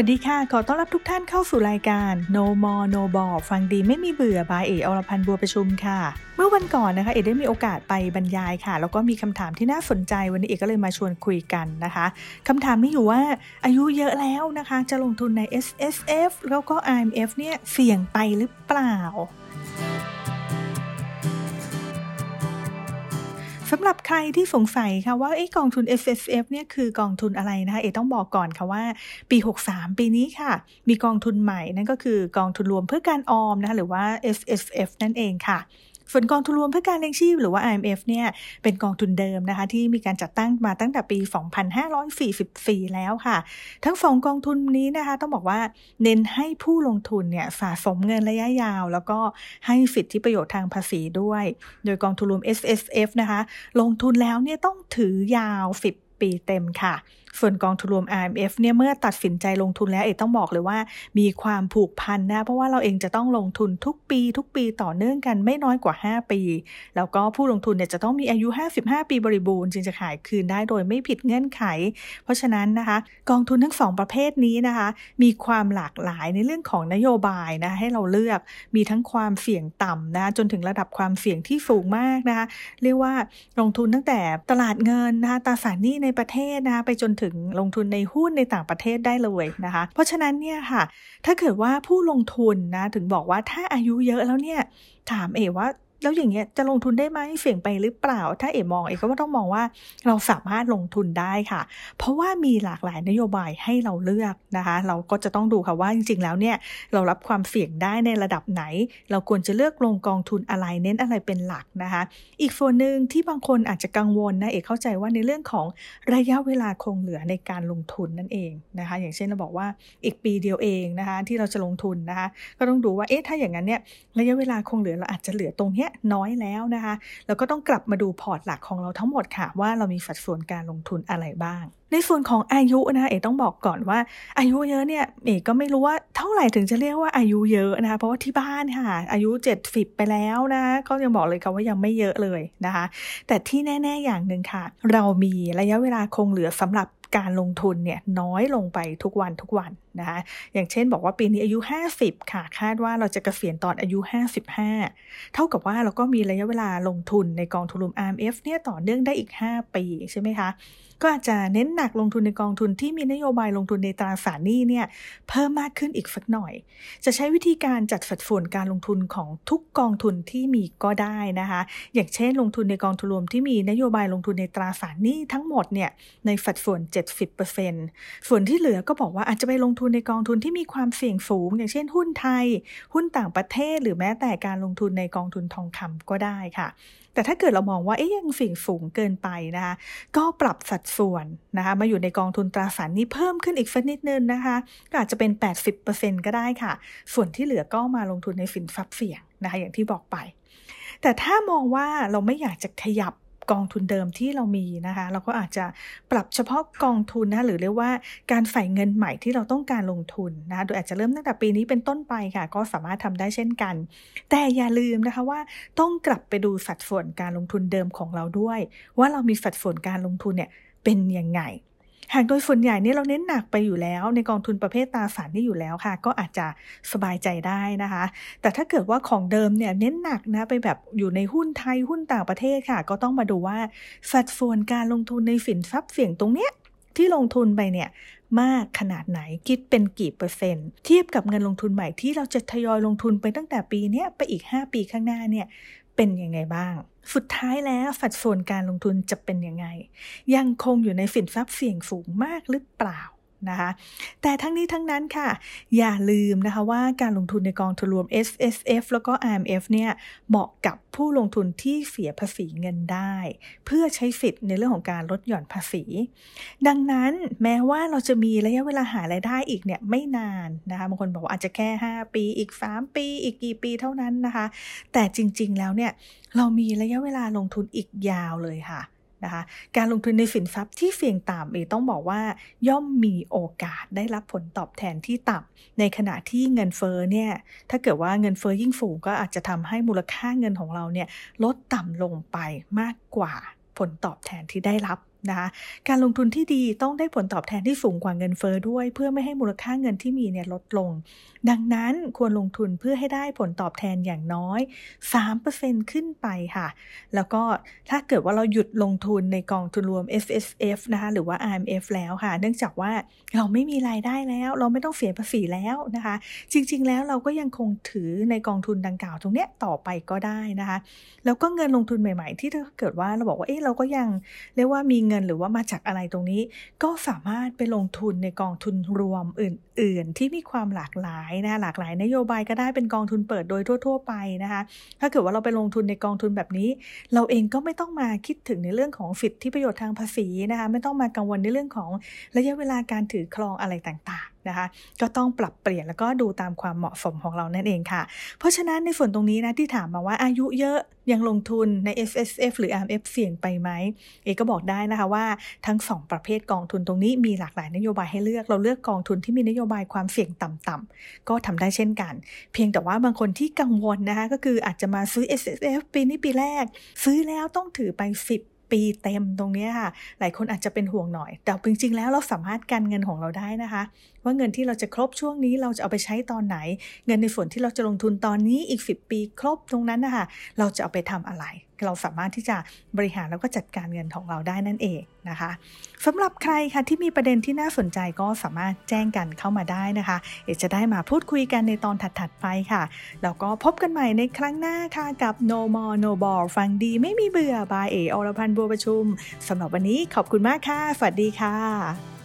วัสดีค่ะ ขอต้อนรับทุกท่านเข้าสู่รายการ No More No b a l l ฟังดีไม่มีเบื่อบายเออรพันธ์บัวประชุมค่ะ เมื่อวันก่อนนะคะ เอได้มีโอกาสไปบรรยายค่ะ แล้วก็มีคำถามที่น่าสนใจวันนี้เอกก็เลยมาชวนคุยกันนะคะคำถามมีอยู่ว่าอายุเยอะแล้วนะคะ จะลงทุนใน S S F แล้วก็ I M F เนี่ยเสี่ยงไปหรือเปล่า สำหรับใครที่สงสัยค่ะว่าไอ้กองทุน F S F เนี่ยคือกองทุนอะไรนะคะ เอต้องบอกก่อนค่ะว่าปี 63 ปีนี้ค่ะ มีกองทุนใหม่นั่นก็คือกองทุนรวมเพื่อการออมนะคะหรือว่า F S F นั่นเองค่ะ ส่วนกองทุนรวมเพื่อการเลี้ยงชีพหรือว่า IMF เนี่ยเป็นกองทุนเดิมนะคะ ที่มีการจัดตั้งมาตั้งแต่ปี 2544 แล้วค่ะ ทั้งสองกองทุนนี้นะคะ ต้องบอกว่าเน้นให้ผู้ลงทุนเนี่ยสะสมเงินระยะยาว แล้วก็ให้สิทธิประโยชน์ทางภาษีด้วย โดยกองทุนรวม S S F นะคะ ลงทุนแล้วเนี่ยต้องถือยาว 10 ปีเต็มค่ะ ส่วนกองทุนรวม IMF เนี่ยเมื่อตัดสินใจลงทุนแล้วเอกต้องบอกเลยว่า มีความผูกพันนะ เพราะว่าเราเองจะต้องลงทุนทุกปี ทุกปีต่อเนื่องกันไม่น้อยกว่า 5 ปี แล้วก็ผู้ลงทุนเนี่ยจะต้องมีอายุ 55 ปีบริบูรณ์จึงจะขายคืนได้โดยไม่ผิดเงื่อนไข เพราะฉะนั้นนะคะ กองทุนทั้งสองประเภทนี้นะคะ มีความหลากหลายในเรื่องของนโยบายนะให้เราเลือกมีทั้งความเสี่ยงต่ำนะจนถึงระดับความเสี่ยงที่สูงมากนะคะเรียกว่าลงทุนตั้งแต่ตลาดเงินนะคะตราสารหนี้ในประเทศนะคะไปจนถึงลงทุนในหุ้นในต่างประเทศได้เลยนะคะ เพราะฉะนั้นเนี่ยค่ะ ถ้าเกิดว่าผู้ลงทุนนะถึงบอกว่าถ้าอายุเยอะแล้วเนี่ยถามเอว่า แล้วอย่างเงี้ยจะลงทุนได้ไหมเสี่ยงไปหรือเปล่า ถ้าเอ๋มองเอ๋ก็ว่าต้องมองว่าเราสามารถลงทุนได้ค่ะ เพราะว่ามีหลากหลายนโยบายให้เราเลือกนะคะ เราก็จะต้องดูค่ะว่าจริงๆแล้วเนี่ยเรารับความเสี่ยงได้ในระดับไหน เราควรจะเลือกลงกองทุนอะไรเน้นอะไรเป็นหลักนะคะ อีกส่วนหนึ่งที่บางคนอาจจะกังวลนะเอ๋เข้าใจว่าในเรื่องของระยะเวลาคงเหลือในการลงทุนนั่นเองนะคะ อย่างเช่นเราบอกว่าอีกปีเดียวเองนะคะที่เราจะลงทุนนะคะ ก็ต้องดูว่าเอ๊ะถ้าอย่างนั้นเนี่ยระยะเวลาคงเหลือเราอาจจะเหลือตรงเนี้ยน้อยแล้วนะคะ แล้วก็ต้องกลับมาดูพอร์ตหลักของเราทั้งหมดค่ะว่าเรามีสัดส่วนการลงทุนอะไรบ้าง ในส่วนของอายุนะคะเอ๋ต้องบอกก่อนว่าอายุเยอะเนี่ยเอ๋ก็ไม่รู้ว่าเท่าไหร่ถึงจะเรียกว่าอายุเยอะนะคะเพราะว่าที่บ้านค่ะอายุ 70 ไปแล้วนะก็ยังบอกเลยค่ะว่ายังไม่เยอะเลยนะคะ แต่ที่แน่ ๆอย่างหนึ่งค่ะ เรามีระยะเวลาคงเหลือสำหรับการลงทุนเนี่ยน้อยลงไปทุกวันทุกวัน นะคะอย่างเช่นบอกว่าปีนี้อายุ 50 ค่ะ คาดว่าเราจะเกษียณตอนอายุ 55 เท่ากับว่าเราก็มีระยะเวลาลงทุนในกองทุนรวม RMF เนี่ยต่อเนื่องได้อีก 5 ปีใช่ไหมคะ ก็อาจจะเน้นหนักลงทุนในกองทุนที่มีนโยบายลงทุนในตราสารหนี้เนี่ยเพิ่มมากขึ้นอีกสักหน่อย จะใช้วิธีการจัดสัดส่วนการลงทุนของทุกกองทุนที่มีก็ได้นะคะ อย่างเช่น ลงทุนในกองทุนรวมที่มีนโยบายลงทุนในตราสารหนี้ทั้งหมดเนี่ยในสัดส่วน 70%ส่วนที่เหลือก็บอกว่าอาจจะไปลงทุนในกองทุนที่มีความเสี่ยงสูง อย่างเช่นหุ้นไทย หุ้นต่างประเทศ หรือแม้แต่การลงทุนในกองทุนทองคำก็ได้ค่ะ แต่ถ้าเกิดเรามองว่าเอ๊ยยังเสิ่ยงสูงเกินไปนะคะ ก็ปรับสัดส่วนนะคะมาอยู่ในกองทุนตราสารนี้เพิ่มขึ้นอีกสักนิดนึงนะคะก็อาจจะเป็น 80%ก็ได้ค่ะ ส่วนที่เหลือก็มาลงทุนในสินทรัพย์เสี่ยงนะคะอย่างที่บอกไป แต่ถ้ามองว่าเราไม่อยากจะขยับ กองทุนเดิมที่เรามีนะคะ เราก็อาจจะปรับเฉพาะกองทุนนะหรือเรียกว่าการใส่เงินใหม่ที่เราต้องการลงทุนนะโดยอาจจะเริ่มตั้งแต่ปีนี้เป็นต้นไปค่ะ ก็สามารถทำได้เช่นกัน แต่อย่าลืมนะคะว่าต้องกลับไปดูสัดส่วนการลงทุนเดิมของเราด้วย ว่าเรามีสัดส่วนการลงทุนเนี่ยเป็นยังไง หากโดยส่วนใหญ่เนี่ยเราเน้นหนักไปอยู่แล้ว ในกองทุนประเภทตราสารนี่อยู่แล้วค่ะ ก็อาจจะสบายใจได้นะคะ แต่ถ้าเกิดว่าของเดิมเนี่ยเน้นหนักนะไปแบบอยู่ในหุ้นไทยหุ้นต่างประเทศค่ะ ก็ต้องมาดูว่าสัดส่วนการลงทุนในสินทรัพย์เสี่ยงตรงเนี้ยที่ลงทุนไปเนี่ยมากขนาดไหนคิดเป็นกี่เปอร์เซ็นต์ เทียบกับเงินลงทุนใหม่ที่เราจะทยอยลงทุนไปตั้งแต่ปีนี้ไปอีก 5 ปีข้างหน้าเนี่ย เป็นยังไงบ้าง สุดท้ายแล้วสัดส่วนการลงทุนจะเป็นยังไง ยังคงอยู่ในสินทรัพย์เสี่ยงสูงมากหรือเปล่า นะคะแต่ทั้งนี้ทั้งนั้นค่ะ อย่าลืมนะคะว่าการลงทุนในกองทุนรวม S S F แล้วก็ I M F เนี่ยเหมาะกับผู้ลงทุนที่เสียภาษีเงินได้ เพื่อใช้สิทธิ์ในเรื่องของการลดหย่อนภาษี ดังนั้นแม้ว่าเราจะมีระยะเวลาหารายได้อีกเนี่ยไม่นานนะคะบางคนบอกว่าอาจจะแค่ 5 ปีอีก 3 ปี อีกกี่ปีเท่านั้นนะคะ แต่จริงๆแล้วเนี่ยเรามีระยะเวลาลงทุนอีกยาวเลยค่ะ นะคะการลงทุนในสินทรัพย์ที่เสี่ยงต่ำเอต้องบอกว่า ย่อมมีโอกาสได้รับผลตอบแทนที่ต่ำในขณะที่เงินเฟ้อเนี่ยถ้าเกิดว่าเงินเฟ้อยิ่งสูงก็อาจจะทำให้มูลค่าเงินของเราเนี่ยลดต่ำลงไปมากกว่าผลตอบแทนที่ได้รับ นะคะการลงทุนที่ดีต้องได้ผลตอบแทนที่สูงกว่าเงินเฟอ้อด้วย เพื่อไม่ให้มูลค่าเงินที่มีเนี่ยลดลง ดังนั้นควรลงทุนเพื่อให้ได้ผลตอบแทนอย่างน้อย 3%ขึ้นไปค่ะ แล้วก็ถ้าเกิดว่าเราหยุดลงทุนในกองทุนรวม F S F นะคะหรือว่า R M F แล้วค่ะ เนื่องจากว่าเราไม่มีรายได้แล้ว เราไม่ต้องเสียภาษีแล้วนะคะ จริง ๆ แล้วเราก็ยังคงถือในกองทุนดังกล่าวตรงเนี้ยต่อไปก็ได้นะคะ แล้วก็เงินลงทุนใหม่ ๆ ที่ถ้าเกิดว่าเราบอกว่าเอ๊ะเราก็ยังเรียกว่ามีเงินหรือว่ามาจากอะไรตรงนี้ ก็สามารถไปลงทุนในกองทุนรวมอื่น ๆ ที่มีความหลากหลายนะหลากหลายนโยบายก็ได้เป็นกองทุนเปิดโดยทั่ว ๆ ไปนะคะ ถ้าเกิดว่าเราไปลงทุนในกองทุนแบบนี้ เราเองก็ไม่ต้องมาคิดถึงในเรื่องของสิทธิประโยชน์ทางภาษีนะคะไม่ต้องมากังวลในเรื่องของระยะเวลาการถือครองอะไรต่างๆ นะคะก็ต้องปรับเปลี่ยนแล้วก็ดูตามความเหมาะสมของเรานั่นเองค่ะ เพราะฉะนั้นในส่วนตรงนี้นะที่ถามมาว่าอายุเยอะยังลงทุนใน S S F หรือ R M F เสี่ยงไปไหมเอก็บอกได้นะคะว่าทั้ง 2 ประเภทกองทุนตรงนี้มีหลากหลายนโยบายให้เลือกเราเลือกกองทุนที่มีนโยบายความเสี่ยงต่ำๆก็ทำได้เช่นกัน เพียงแต่ว่าบางคนที่กังวลนะคะก็คืออาจจะมาซื้อ S S F ปีนี้ปีแรก ซื้อแล้วต้องถือไป 10 ปีเต็มตรงนี้ค่ะ หลายคนอาจจะเป็นห่วงหน่อย แต่จริงๆ แล้วเราสามารถกันเงินของเราได้นะคะ ว่าเงินที่เราจะครบช่วงนี้เราจะเอาไปใช้ตอนไหน เงินในส่วนที่เราจะลงทุนตอนนี้อีก 10 ปีครบตรงนั้นนะคะเราจะเอาไปทำอะไรเราสามารถที่จะบริหารแล้วก็จัดการเงินของเราได้นั่นเองนะคะสำหรับใครคะที่มีประเด็นที่น่าสนใจก็สามารถแจ้งกันเข้ามาได้นะคะเอจะได้มาพูดคุยกันในตอนถัดๆไปค่ะ แล้วก็พบกันใหม่ในครั้งหน้าค่ะกับ No More No Ball ฟังดีไม่มีเบื่อบายเออรพันธ์บัวประชุมสำหรับวันนี้ขอบคุณมากค่ะ สวัสดีค่ะ